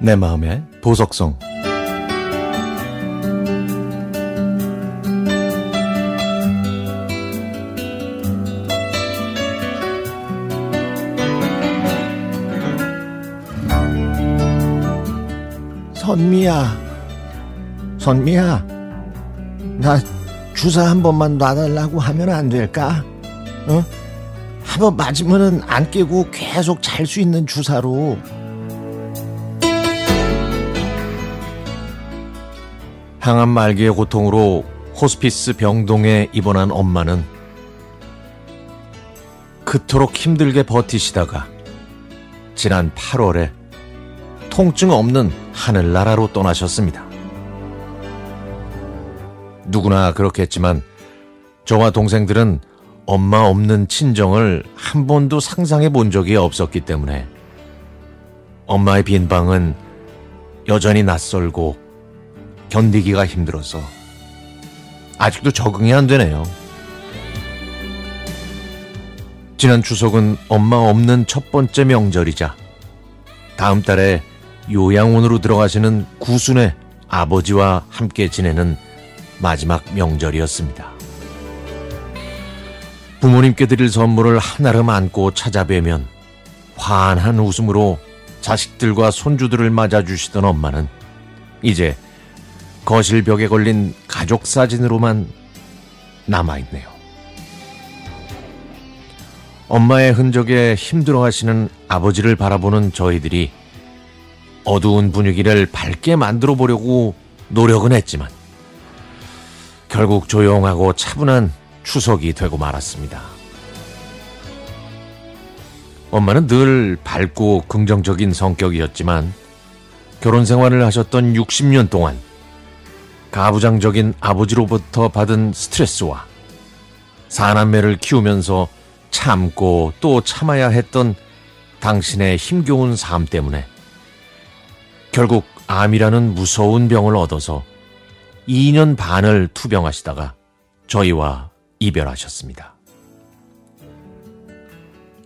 내 마음의 보석성. 선미야, 선미야, 나 주사 한 번만 놔달라고 하면 안 될까? 어? 한번 맞으면은 안 깨고 계속 잘 수 있는 주사로. 항암 말기의 고통으로 호스피스 병동에 입원한 엄마는 그토록 힘들게 버티시다가 지난 8월에 통증 없는 하늘나라로 떠나셨습니다. 누구나 그렇겠지만 저와 동생들은 엄마 없는 친정을 한 번도 상상해 본 적이 없었기 때문에 엄마의 빈 방은 여전히 낯설고 견디기가 힘들어서 아직도 적응이 안 되네요. 지난 추석은 엄마 없는 첫 번째 명절이자 다음 달에 요양원으로 들어가시는 구순의 아버지와 함께 지내는 마지막 명절이었습니다. 부모님께 드릴 선물을 한아름 안고 찾아뵈면 환한 웃음으로 자식들과 손주들을 맞아주시던 엄마는 이제 거실 벽에 걸린 가족 사진으로만 남아있네요. 엄마의 흔적에 힘들어 하시는 아버지를 바라보는 저희들이 어두운 분위기를 밝게 만들어 보려고 노력은 했지만 결국 조용하고 차분한 추석이 되고 말았습니다. 엄마는 늘 밝고 긍정적인 성격이었지만 결혼 생활을 하셨던 60년 동안 가부장적인 아버지로부터 받은 스트레스와 사남매를 키우면서 참고 또 참아야 했던 당신의 힘겨운 삶 때문에 결국 암이라는 무서운 병을 얻어서 2년 반을 투병하시다가 저희와 이별하셨습니다.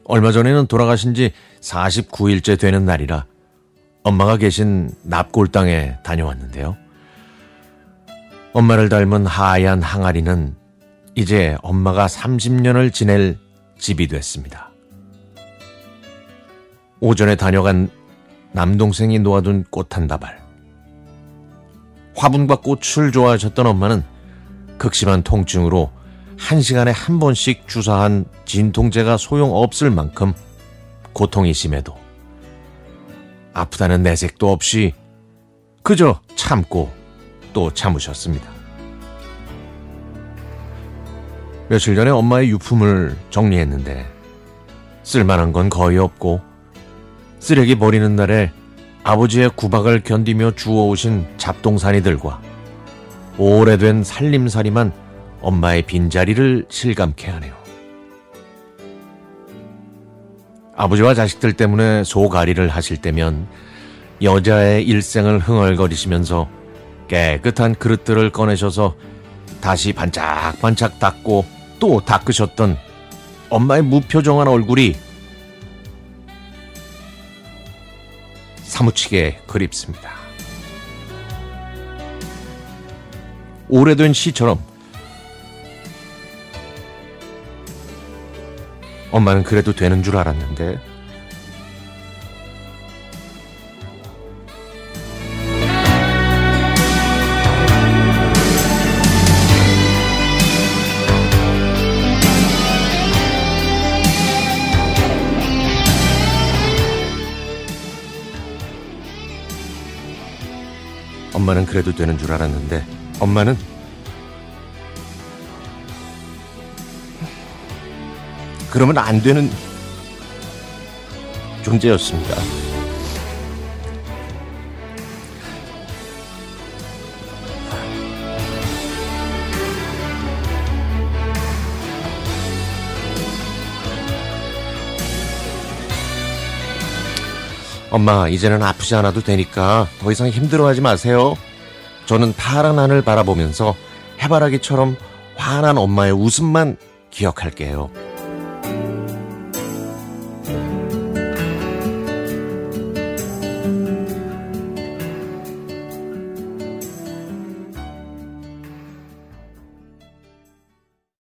얼마 전에는 돌아가신 지 49일째 되는 날이라 엄마가 계신 납골당에 다녀왔는데요. 엄마를 닮은 하얀 항아리는 이제 엄마가 30년을 지낼 집이 됐습니다. 오전에 다녀간 남동생이 놓아둔 꽃 한 다발. 화분과 꽃을 좋아하셨던 엄마는 극심한 통증으로 한 시간에 한 번씩 주사한 진통제가 소용없을 만큼 고통이 심해도 아프다는 내색도 없이 그저 참고 또 참으셨습니다. 며칠 전에 엄마의 유품을 정리했는데 쓸만한 건 거의 없고 쓰레기 버리는 날에 아버지의 구박을 견디며 주워오신 잡동사니들과 오래된 살림살이만 엄마의 빈자리를 실감케 하네요. 아버지와 자식들 때문에 소가리를 하실 때면 여자의 일생을 흥얼거리시면서 깨끗한 그릇들을 꺼내셔서 다시 반짝반짝 닦고 또 닦으셨던 엄마의 무표정한 얼굴이 사무치게 그립습니다. 오래된 시처럼 엄마는 그래도 되는 줄 알았는데 엄마는 그래도 되는 줄 알았는데 엄마는 그러면 안 되는 존재였습니다. 엄마, 이제는 아프지 않아도 되니까 더 이상 힘들어하지 마세요. 저는 파란 하늘 바라보면서 해바라기처럼 환한 엄마의 웃음만 기억할게요.